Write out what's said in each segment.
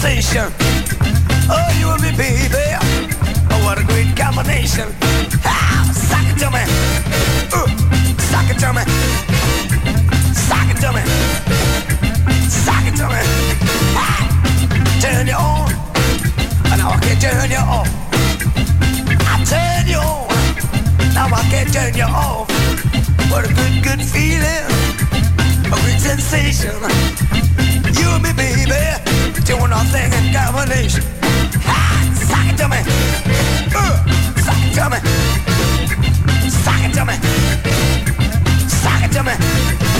Sensation. Oh, you and me, baby. Oh, what a great combination. Ah, suck it to me. Uh, suck it to me. Suck it to me. Suck it to me. Ah turn you on. Now I can't turn you off. I turn you on. Now I can't turn you off. What a good, good feeling. A great sensation. You and me, baby. Doing our thing in combination. Ah, suck it to me. Uh, suck it to me. Suck it to me. Suck it to me.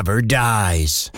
Never dies.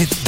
It's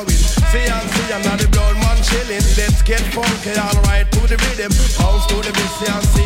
following. See and see, I'm not the blood man chilling. Let's get funky, alright, to the rhythm. Bounce to the beat, see and see.